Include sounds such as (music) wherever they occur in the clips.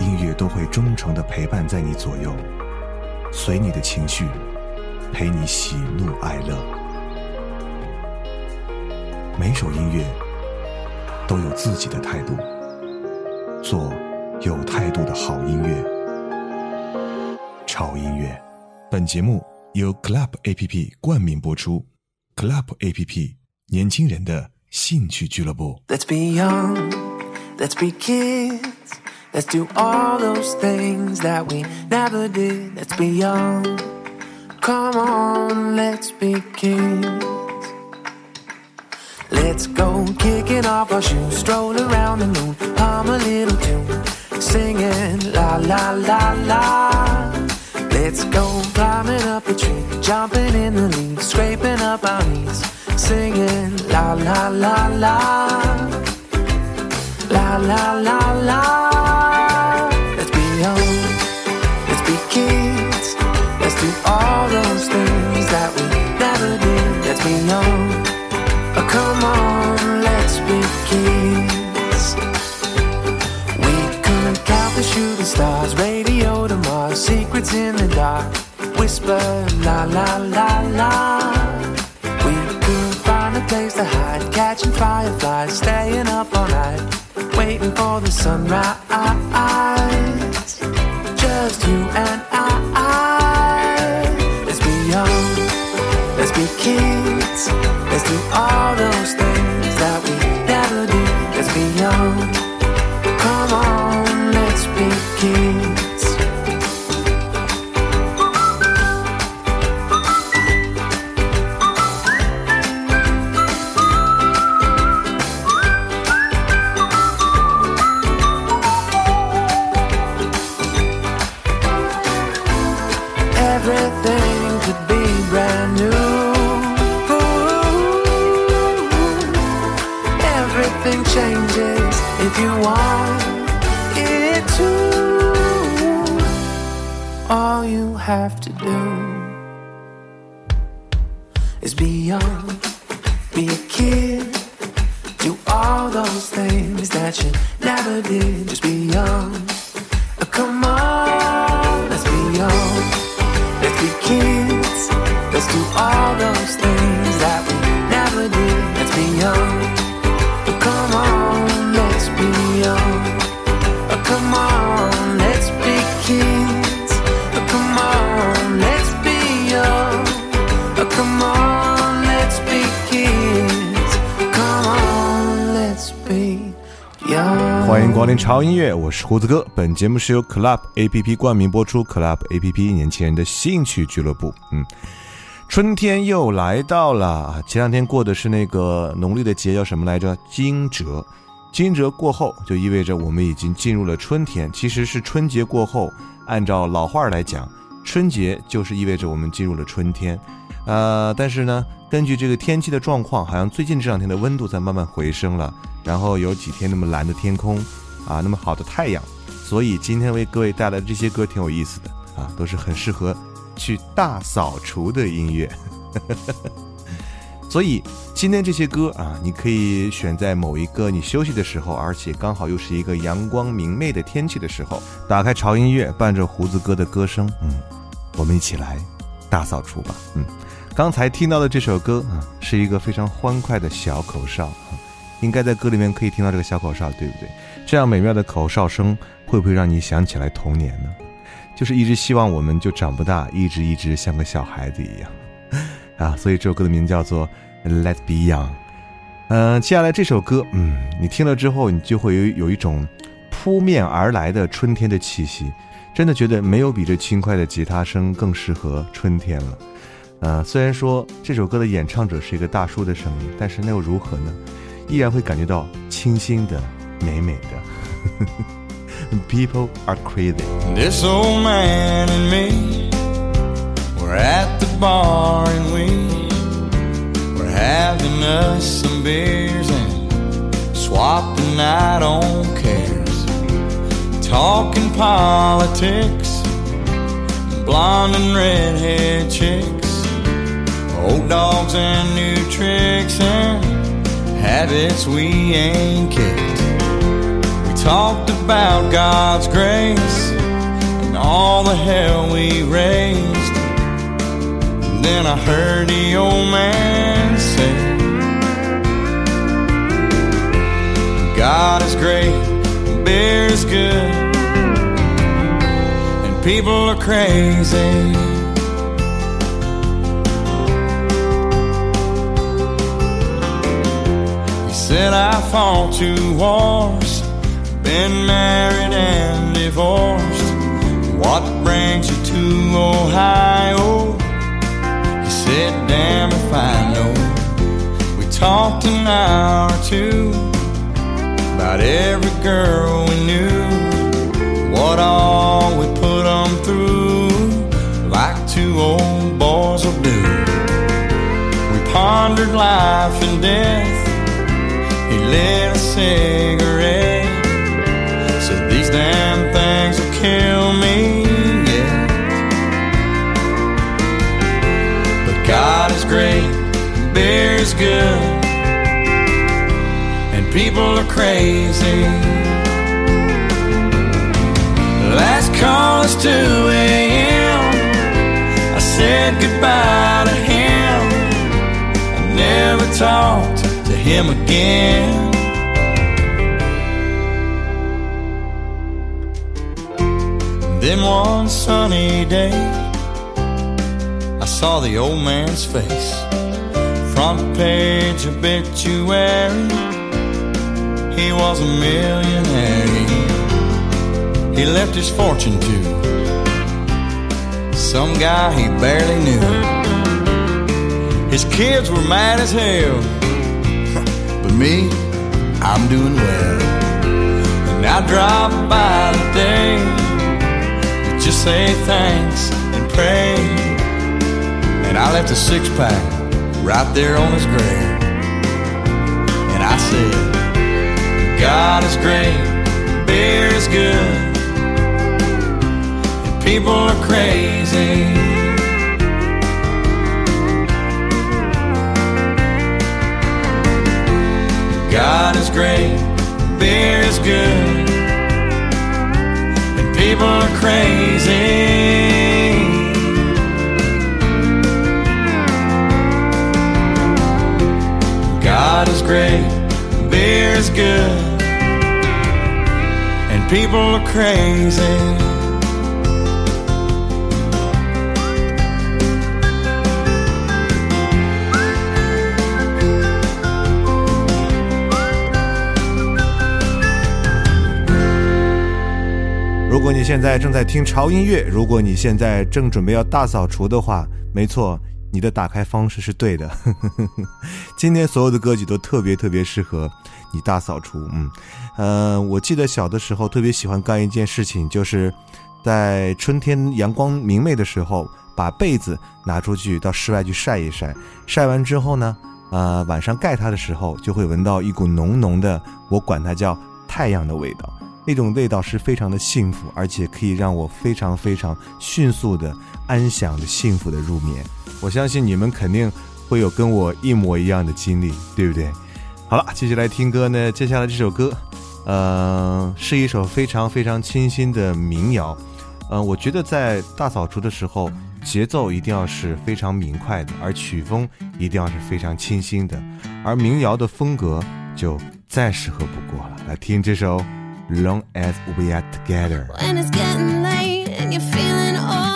音乐都会忠诚的陪伴在你左右，随你的情绪，陪你喜怒哀乐。每首音乐都有自己的态度，做有态度的好音乐。潮音乐，本节目由 Club A P P 冠名播出。Club A P P，年轻人的兴趣俱乐部。Let's be young, let's be kids, let's do all those things that we never did. Let's be young, come on, let's be kids. Let's go kicking off our shoes, stroll around the moon, hum a little tune, singing la la la la. Let's go climbing up a tree, jumping in the leaves, scraping up our knees, singing la la la la, la la la la. Let's be kids, let's do all those things that we never did. Let's be young, oh, come on, let's be kids. We couldn't count the shooting stars, radio to Mars, secrets in the dark. Whisper la la la la. We could find a place to hide, catching fireflies, staying up all night, waiting for the sunrise. Just you and I. Let's be young, let's be kids, let's do all 欢迎光临潮音乐，我是胡子哥。本节目是由 Club A P P 冠名播出，Club A P P 年轻人的兴趣俱乐部。嗯，春天又来到了，前两天过的是那个农历的节，叫什么来着？惊蛰。惊蛰过后，就意味着我们已经进入了春天。其实是春节过后，按照老话来讲，春节就是意味着我们进入了春天。呃，但是呢，根据这个天气的状况，好像最近这两天的温度在慢慢回升了，然后有几天那么蓝的天空，啊，那么好的太阳，所以今天为各位带来的这些歌挺有意思的啊，都是很适合去大扫除的音乐。(laughs) 所以今天这些歌啊，你可以选在某一个你休息的时候，而且刚好又是一个阳光明媚的天气的时候，打开潮音乐，伴着胡子哥的歌声，嗯，我们一起来大扫除吧，嗯。刚才听到的这首歌啊，是一个非常欢快的小口哨，应该在歌里面可以听到这个小口哨，对不对？这样美妙的口哨声会不会让你想起来童年呢？就是一直希望我们就长不大，一直一直像个小孩子一样 (laughs) 啊。所以这首歌的名字叫做《Let's Be Young》。嗯，接下来这首歌，嗯，你听了之后，你就会有有一种扑面而来的春天的气息，真的觉得没有比这轻快的吉他声更适合春天了。呃，虽然说这首歌的演唱者是一个大叔的声音，但是那又如何呢？依然会感觉到清新的、美美的。 People (laughs) are crazy. This old man and me were at the bar and we were having us some beers and swapping night on cares, talking politics, blonde and redhead chicks, old dogs and new tricks and habits we ain't kicked. We talked about God's grace and all the hell we raised. And then I heard the old man say, God is great, beer is good, and people are crazy. Said I fought two wars, been married and divorced. What brings you to Ohio? He said, damn if I know. We talked an hour or two about every girl we knew, what all we put them through, like two old boys will do. We pondered life and death. He lit a cigarette. Said these damn things will kill me. Yeah. But God is great, beer is good, and people are crazy. Last call is 2 a.m. I said goodbye him again. Then one sunny day, I saw the old man's face. Front page obituary, he was a millionaire. He left his fortune to some guy he barely knew. His kids were mad as hell, me, I'm doing well. And I drop by today to just say thanks and pray. And I left a six pack right there on his grave. And I said, God is great, beer is good, and people are crazy. God is great, beer is good, and people are crazy. God is great, beer is good, and people are crazy. 如果你现在正在听潮音乐，如果你现在正准备要大扫除的话，没错，你的打开方式是对的。(laughs) 今天所有的歌曲都特别特别适合你大扫除。嗯，呃，我记得小的时候特别喜欢干一件事情，就是在春天阳光明媚的时候，把被子拿出去到室外去晒一晒。晒完之后呢，呃，晚上盖它的时候，就会闻到一股浓浓的，我管它叫太阳的味道。那种味道是非常的幸福，而且可以让我非常非常迅速的、安详的、幸福的入眠。我相信你们肯定会有跟我一模一样的经历，对不对？好了，接下来听歌呢。接下来这首歌，呃，是一首非常非常清新的民谣。呃，我觉得在大扫除的时候，节奏一定要是非常明快的，而曲风一定要是非常清新的，而民谣的风格就再适合不过了。来听这首。Long as we are together. When it's getting late and you're feeling all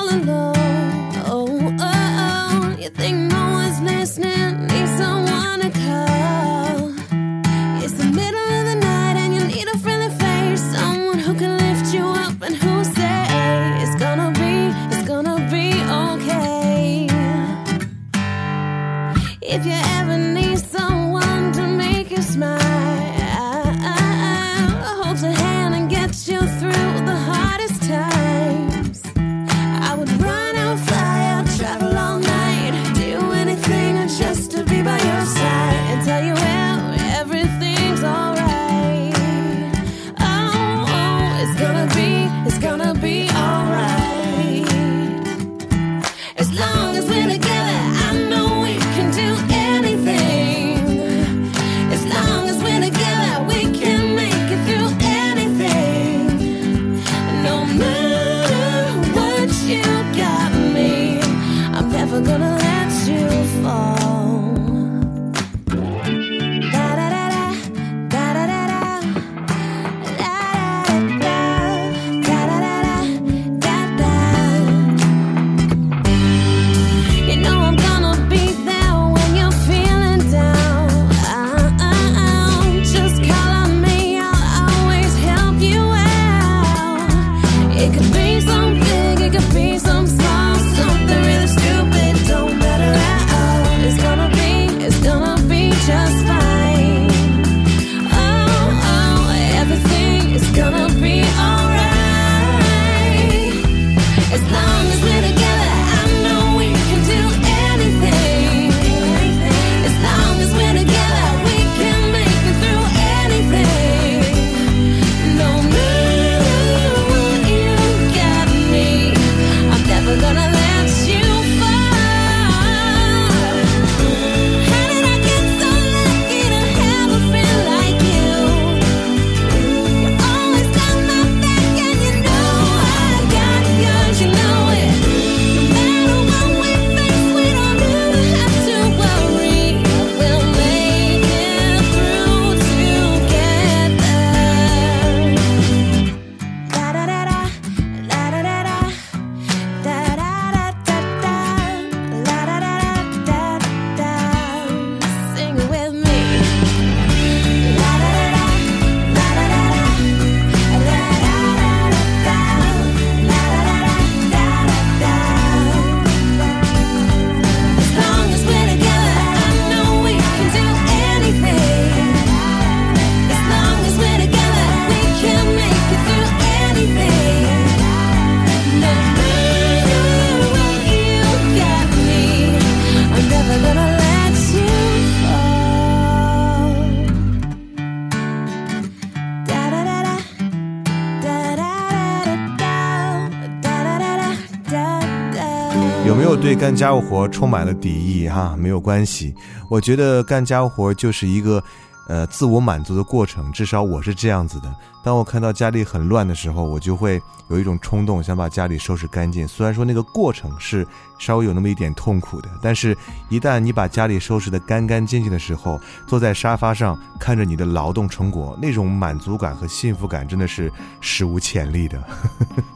对干家务活充满了敌意哈？没有关系，我觉得干家务活就是一个，呃，自我满足的过程。至少我是这样子的。当我看到家里很乱的时候，我就会有一种冲动，想把家里收拾干净。虽然说那个过程是稍微有那么一点痛苦的，但是一旦你把家里收拾得干干净净的时候，坐在沙发上看着你的劳动成果，那种满足感和幸福感真的是史无前例的。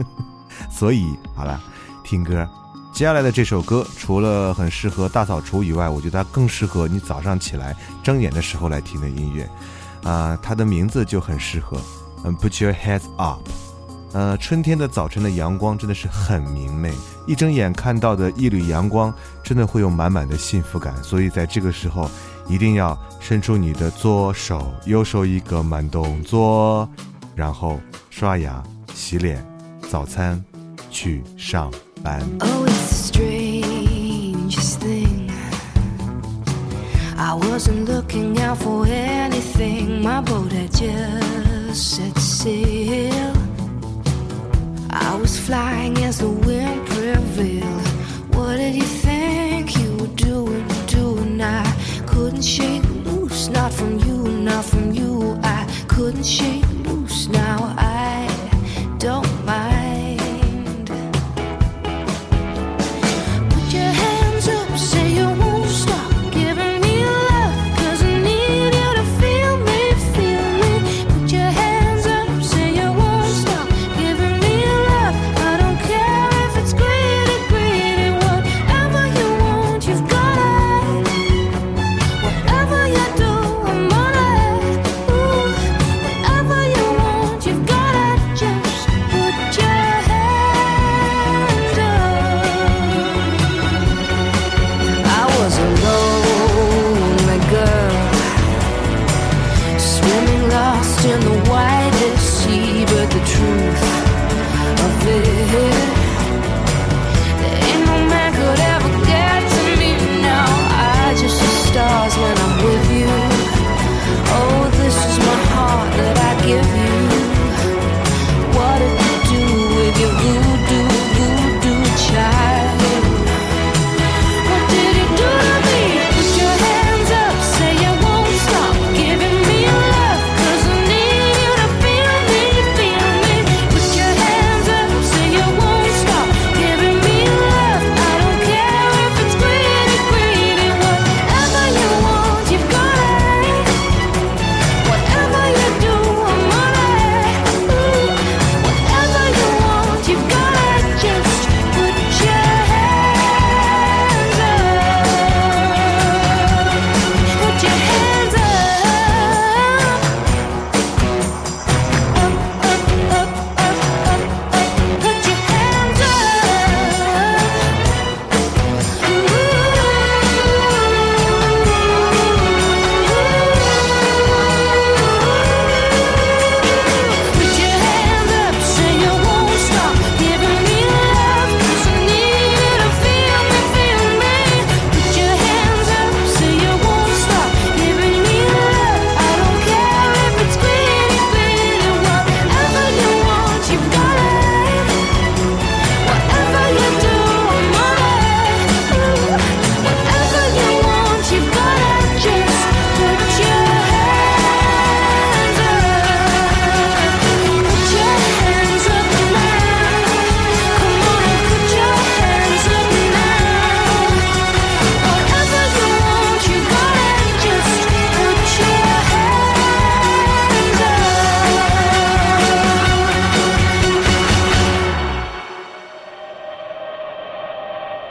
(laughs) 所以，好了，听歌。接下来的这首歌，除了很适合大扫除以外，我觉得它更适合你早上起来睁眼的时候来听的音乐。啊、它的名字就很适合，嗯，Put your heads up。呃，春天的早晨的阳光真的是很明媚，一睁眼看到的一缕阳光，真的会有满满的幸福感。所以在这个时候，一定要伸出你的左手，右手一个慢动作，然后刷牙、洗脸、早餐，去上班。Oh, it's the strangest thing. I wasn't looking out for anything. My boat had just set sail. I was flying as the wind prevailed. What did you think you were doing? Doing? I couldn't shake loose, not from you, not from you. I couldn't shake loose. Now I don't mind.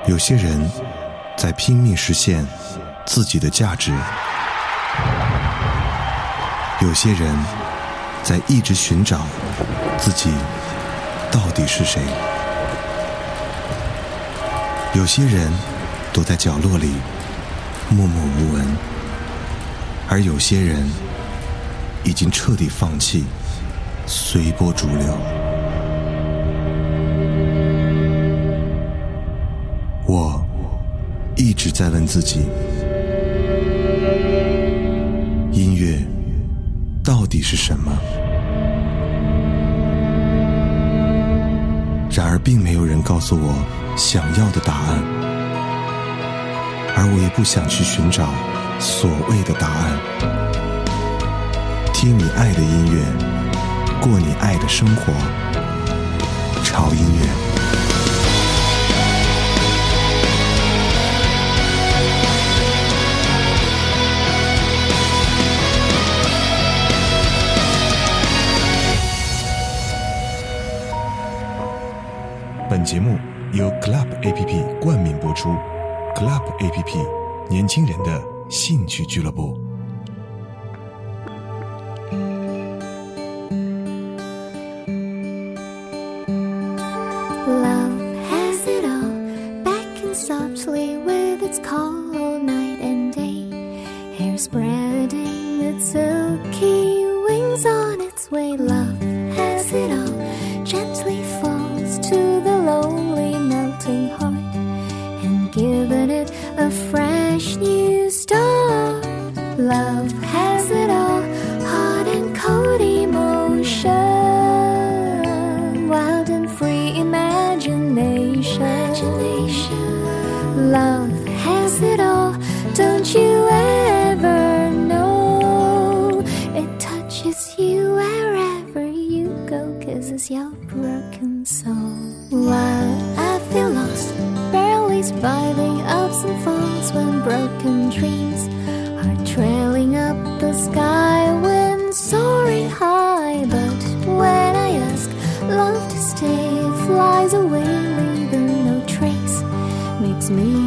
有些人在拼命实现自己的价值，有些人在一直寻找自己到底是谁，有些人躲在角落里默默无闻，而有些人已经彻底放弃，随波逐流。直在问自己：音乐到底是什么？然而，并没有人告诉我想要的答案，而我也不想去寻找所谓的答案。听你爱的音乐，过你爱的生活，潮音乐。本节目由 Club A P P 冠名播出，Club A P P 年轻人的兴趣俱乐部。Surviving ups and falls when broken dreams are trailing up the sky when soaring high. But when I ask love to stay, flies away, leaving no trace. Makes me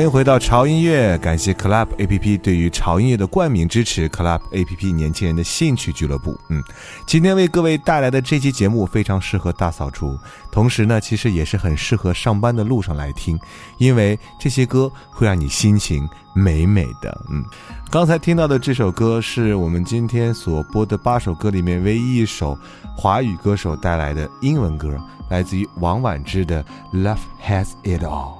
欢迎回到潮音乐，感谢 Club A P P 对于潮音乐的冠名支持，Club A P P 年轻人的兴趣俱乐部。嗯，今天为各位带来的这期节目非常适合大扫除，同时呢，其实也是很适合上班的路上来听，因为这些歌会让你心情美美的。嗯，刚才听到的这首歌是我们今天所播的八首歌里面唯一一首华语歌手带来的英文歌，来自于王菀之的《Love Has It All》。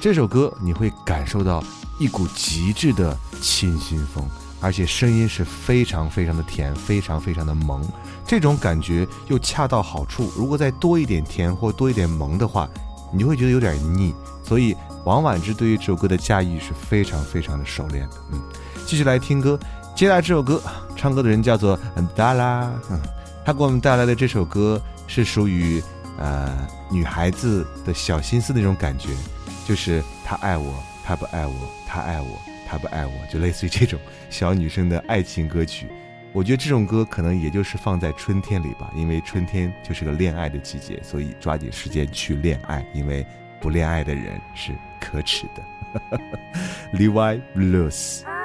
这首歌你会感受到一股极致的清新风，而且声音是非常非常的甜，非常非常的萌，这种感觉又恰到好处。如果再多一点甜或多一点萌的话，你就会觉得有点腻。所以王婉之对于这首歌的驾驭是非常非常的熟练的。嗯，继续来听歌，接下来这首歌唱歌的人叫做达拉，嗯，他给我们带来的这首歌是属于呃女孩子的小心思那种感觉，就是他爱我，他不爱我，他爱我，他不爱我，就类似于这种小女生的爱情歌曲。我觉得这种歌可能也就是放在春天里吧，因为春天就是个恋爱的季节，所以抓紧时间去恋爱，因为不恋爱的人是可耻的。(laughs) Levi Blues。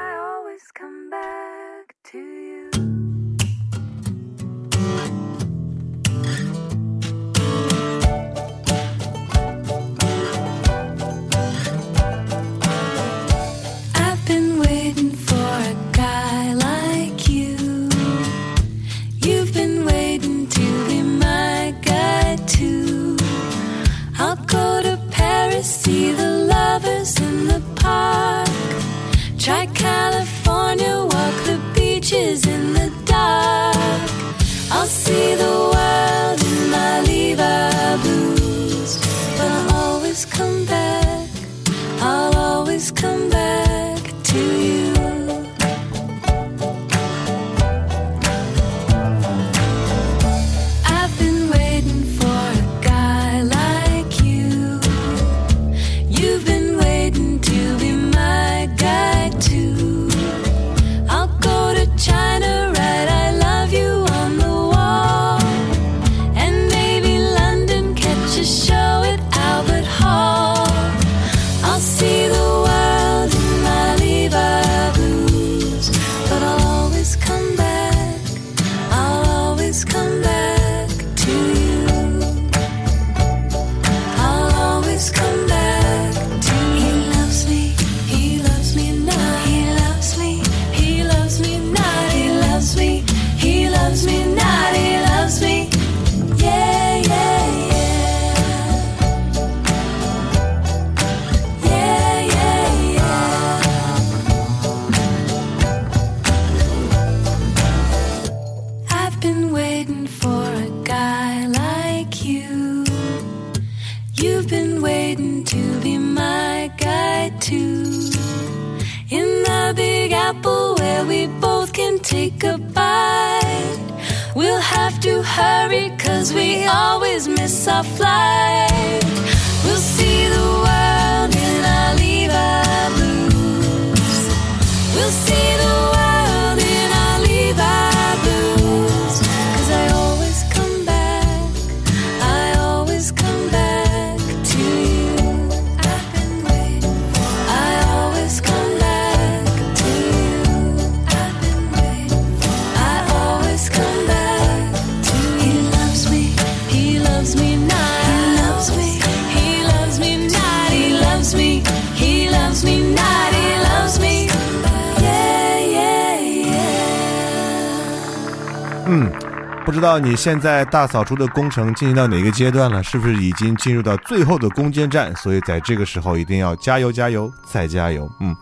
知道你现在大扫除的工程进行到哪个阶段了？是不是已经进入到最后的攻坚战？所以在这个时候一定要加油加油再加油。嗯，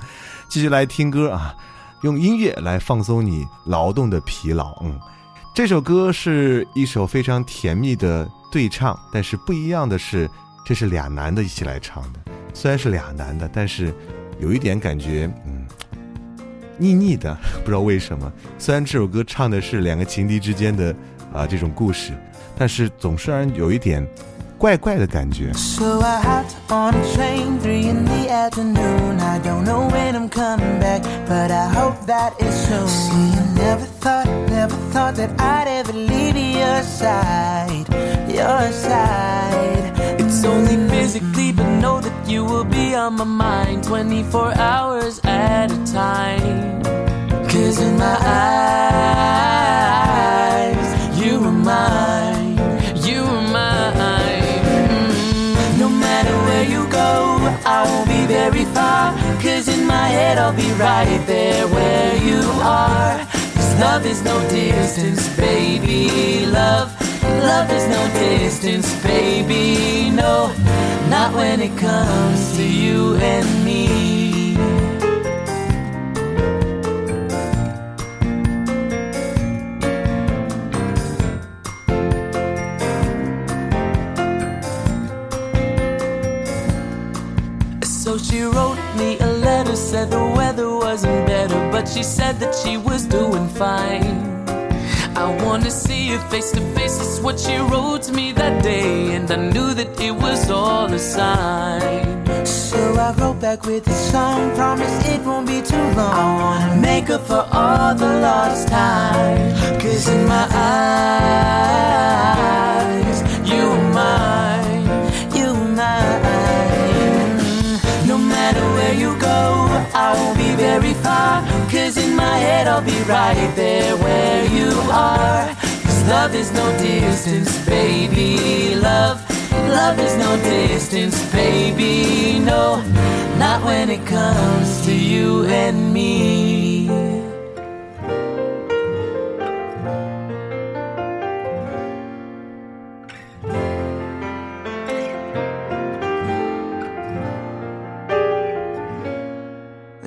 继续来听歌啊，用音乐来放松你劳动的疲劳。嗯，这首歌是一首非常甜蜜的对唱，但是不一样的是，这是俩男的一起来唱的。虽然是俩男的，但是有一点感觉，嗯。腻腻的，不知道为什么。虽然这首歌唱的是两个情敌之间的 啊、这种故事，但是总是让人有一点怪怪的感觉。 So I hopped on a train, three in the afternoon. I don't know when I'm coming back, but I hope that it's soon. See, I never thought, never thought that I'd ever leave your side, your side. It's only physically, but know that you will be on my mind 24 hours at a time. Cause in my eyes, you are mine. You are mine. Mm. No matter where you go, I won't be very far. Cause in my head, I'll be right there where you are. Cause love is no distance, baby. Love, love is no distance, baby. No, not when it comes to you and me. She wrote me a letter, said the weather wasn't better, but she said that she was doing fine. I wanna see you face to face, is what she wrote to me that day, and I knew that it was all a sign. So I wrote back with a song, promise it won't be too long. I wanna make up for all the lost time. Cause in my eyes, you are mine, where you go, I won't be very far. Cause in my head, I'll be right there where you are. Cause love is no distance, baby. Love, love is no distance, baby. No, not when it comes to you and me.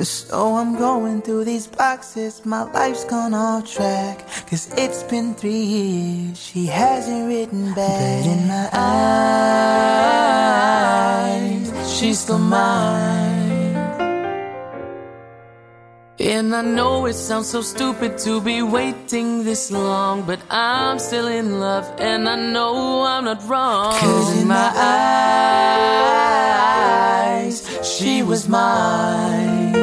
So I'm going through these boxes, my life's gone off track. Cause it's been three years, she hasn't written back. But in my eyes, she's still mine. And I know it sounds so stupid to be waiting this long, but I'm still in love, and I know I'm not wrong. Cause in my eyes, she was mine.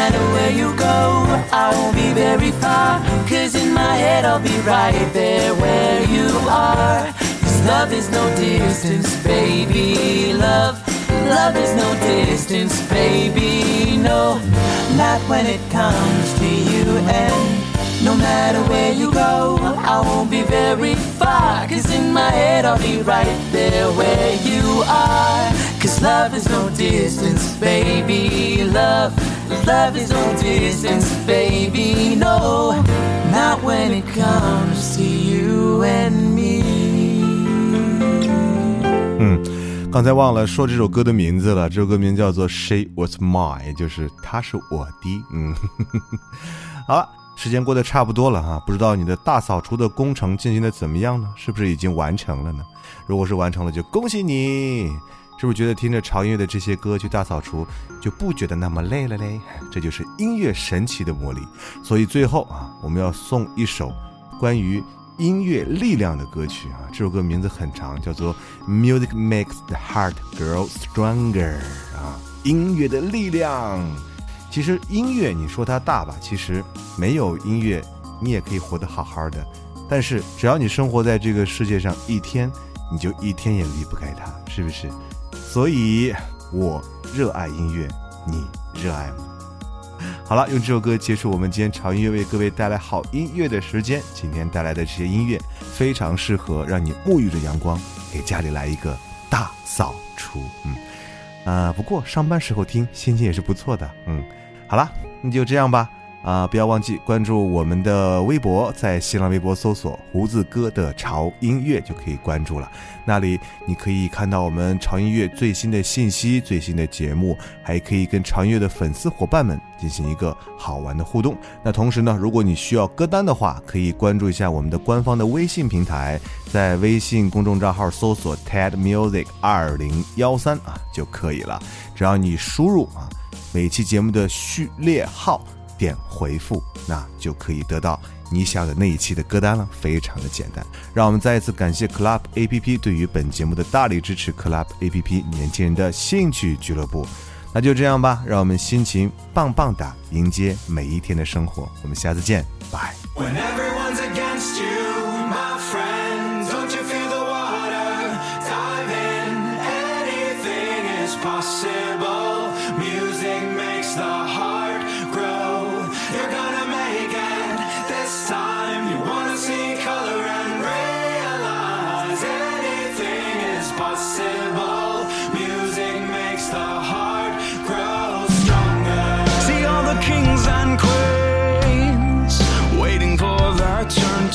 Matter where you go, I won't be very far. Cause in my head, I'll be right there where you are. Cause love is no distance, baby. Love, love is no distance, baby. No, not when it comes to you. And no matter where you go, I won't be very far. Cause in my head, I'll be right there where you are. Cause love is no distance, baby. Love, love is no distance, baby. No, not when it comes to you and me. 刚才忘了说这首歌的名字了，这首歌名叫做《She Was Mine》，也就是她是我的。嗯，(laughs) 好了，时间过得差不多了哈，不知道你的大扫除的工程进行的怎么样呢？是不是已经完成了呢？如果是完成了，就恭喜你！是不是觉得听着潮音乐的这些歌去大扫除就不觉得那么累了嘞？(laughs) 这就是音乐神奇的魔力。所以最后啊，我们要送一首关于音乐力量的歌曲啊，这首歌名字很长，叫做《Music Makes the Heart Grow Stronger》啊，音乐的力量。其实音乐，你说它大吧，其实没有音乐，你也可以活得好好的。但是只要你生活在这个世界上一天，你就一天也离不开它，是不是？所以我热爱音乐，你热爱吗？好了，用这首歌结束我们今天潮音乐为各位带来好音乐的时间。今天带来的这些音乐非常适合让你沐浴着阳光，给家里来一个大扫除。嗯，啊，不过上班时候听心情也是不错的。嗯，好了，那就这样吧。啊，不要忘记关注我们的微博，在新浪微博搜索“胡子哥的潮音乐”就可以关注了。那里你可以看到我们潮音乐最新的信息、最新的节目，还可以跟潮音乐的粉丝伙伴们进行一个好玩的互动。那同时呢，如果你需要歌单的话，可以关注一下我们的官方的微信平台，在微信公众账号搜索 “TED Music 二零幺三”啊就可以了。只要你输入啊每期节目的序列号。点回复，那就可以得到你想要的那一期的歌单了，非常的简单。让我们再一次感谢 Club A P P 对于本节目的大力支持，Club A P P 年轻人的兴趣俱乐部。那就这样吧，让我们心情棒棒哒迎接每一天的生活。我们下次见，拜。When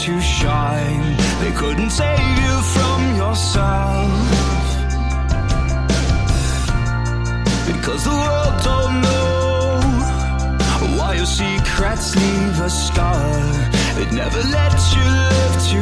to shine. They couldn't save you from yourself. Because the world don't know why your secrets leave a scar. It never lets you live to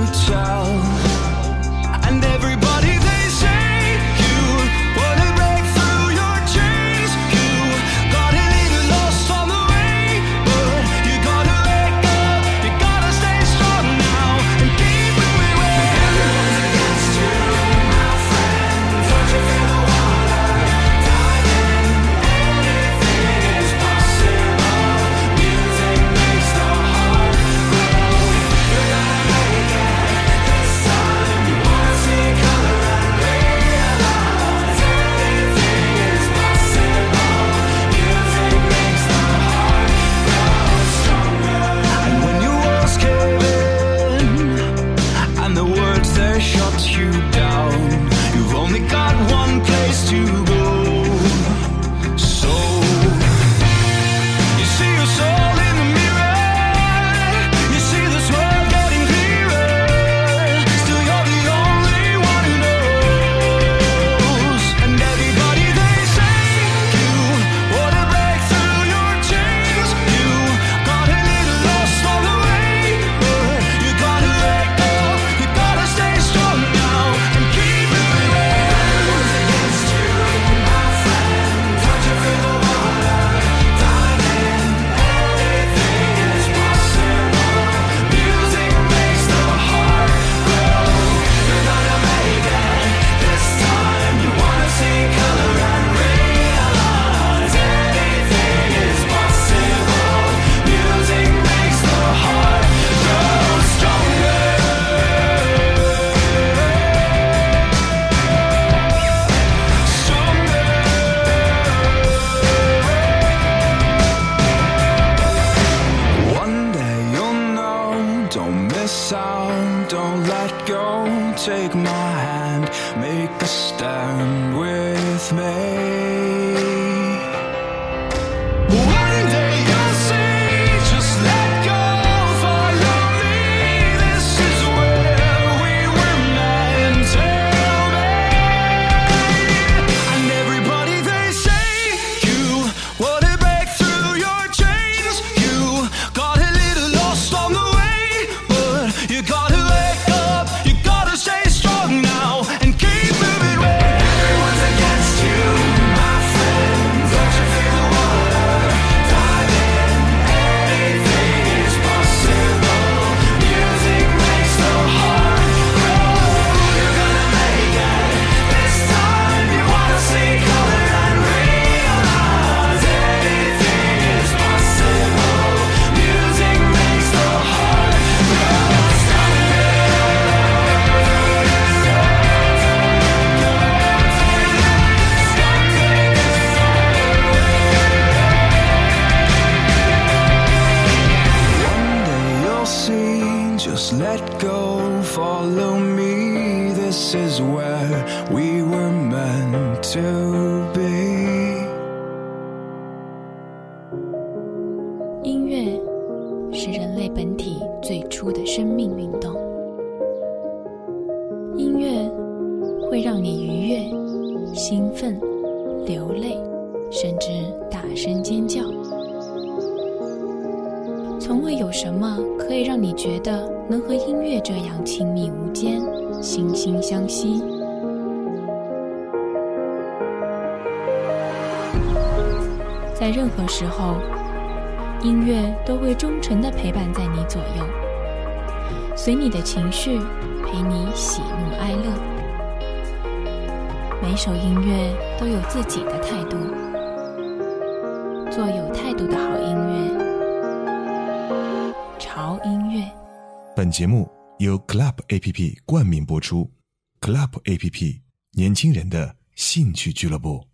just let go, follow me. This is where we were meant to 能和音乐这样亲密无间、惺惺相惜。在任何时候，音乐都会忠诚地陪伴在你左右，随你的情绪，陪你喜怒哀乐。每首音乐都有自己的态度，本节目由 Club APP 冠名播出，Club APP 年轻人的兴趣俱乐部。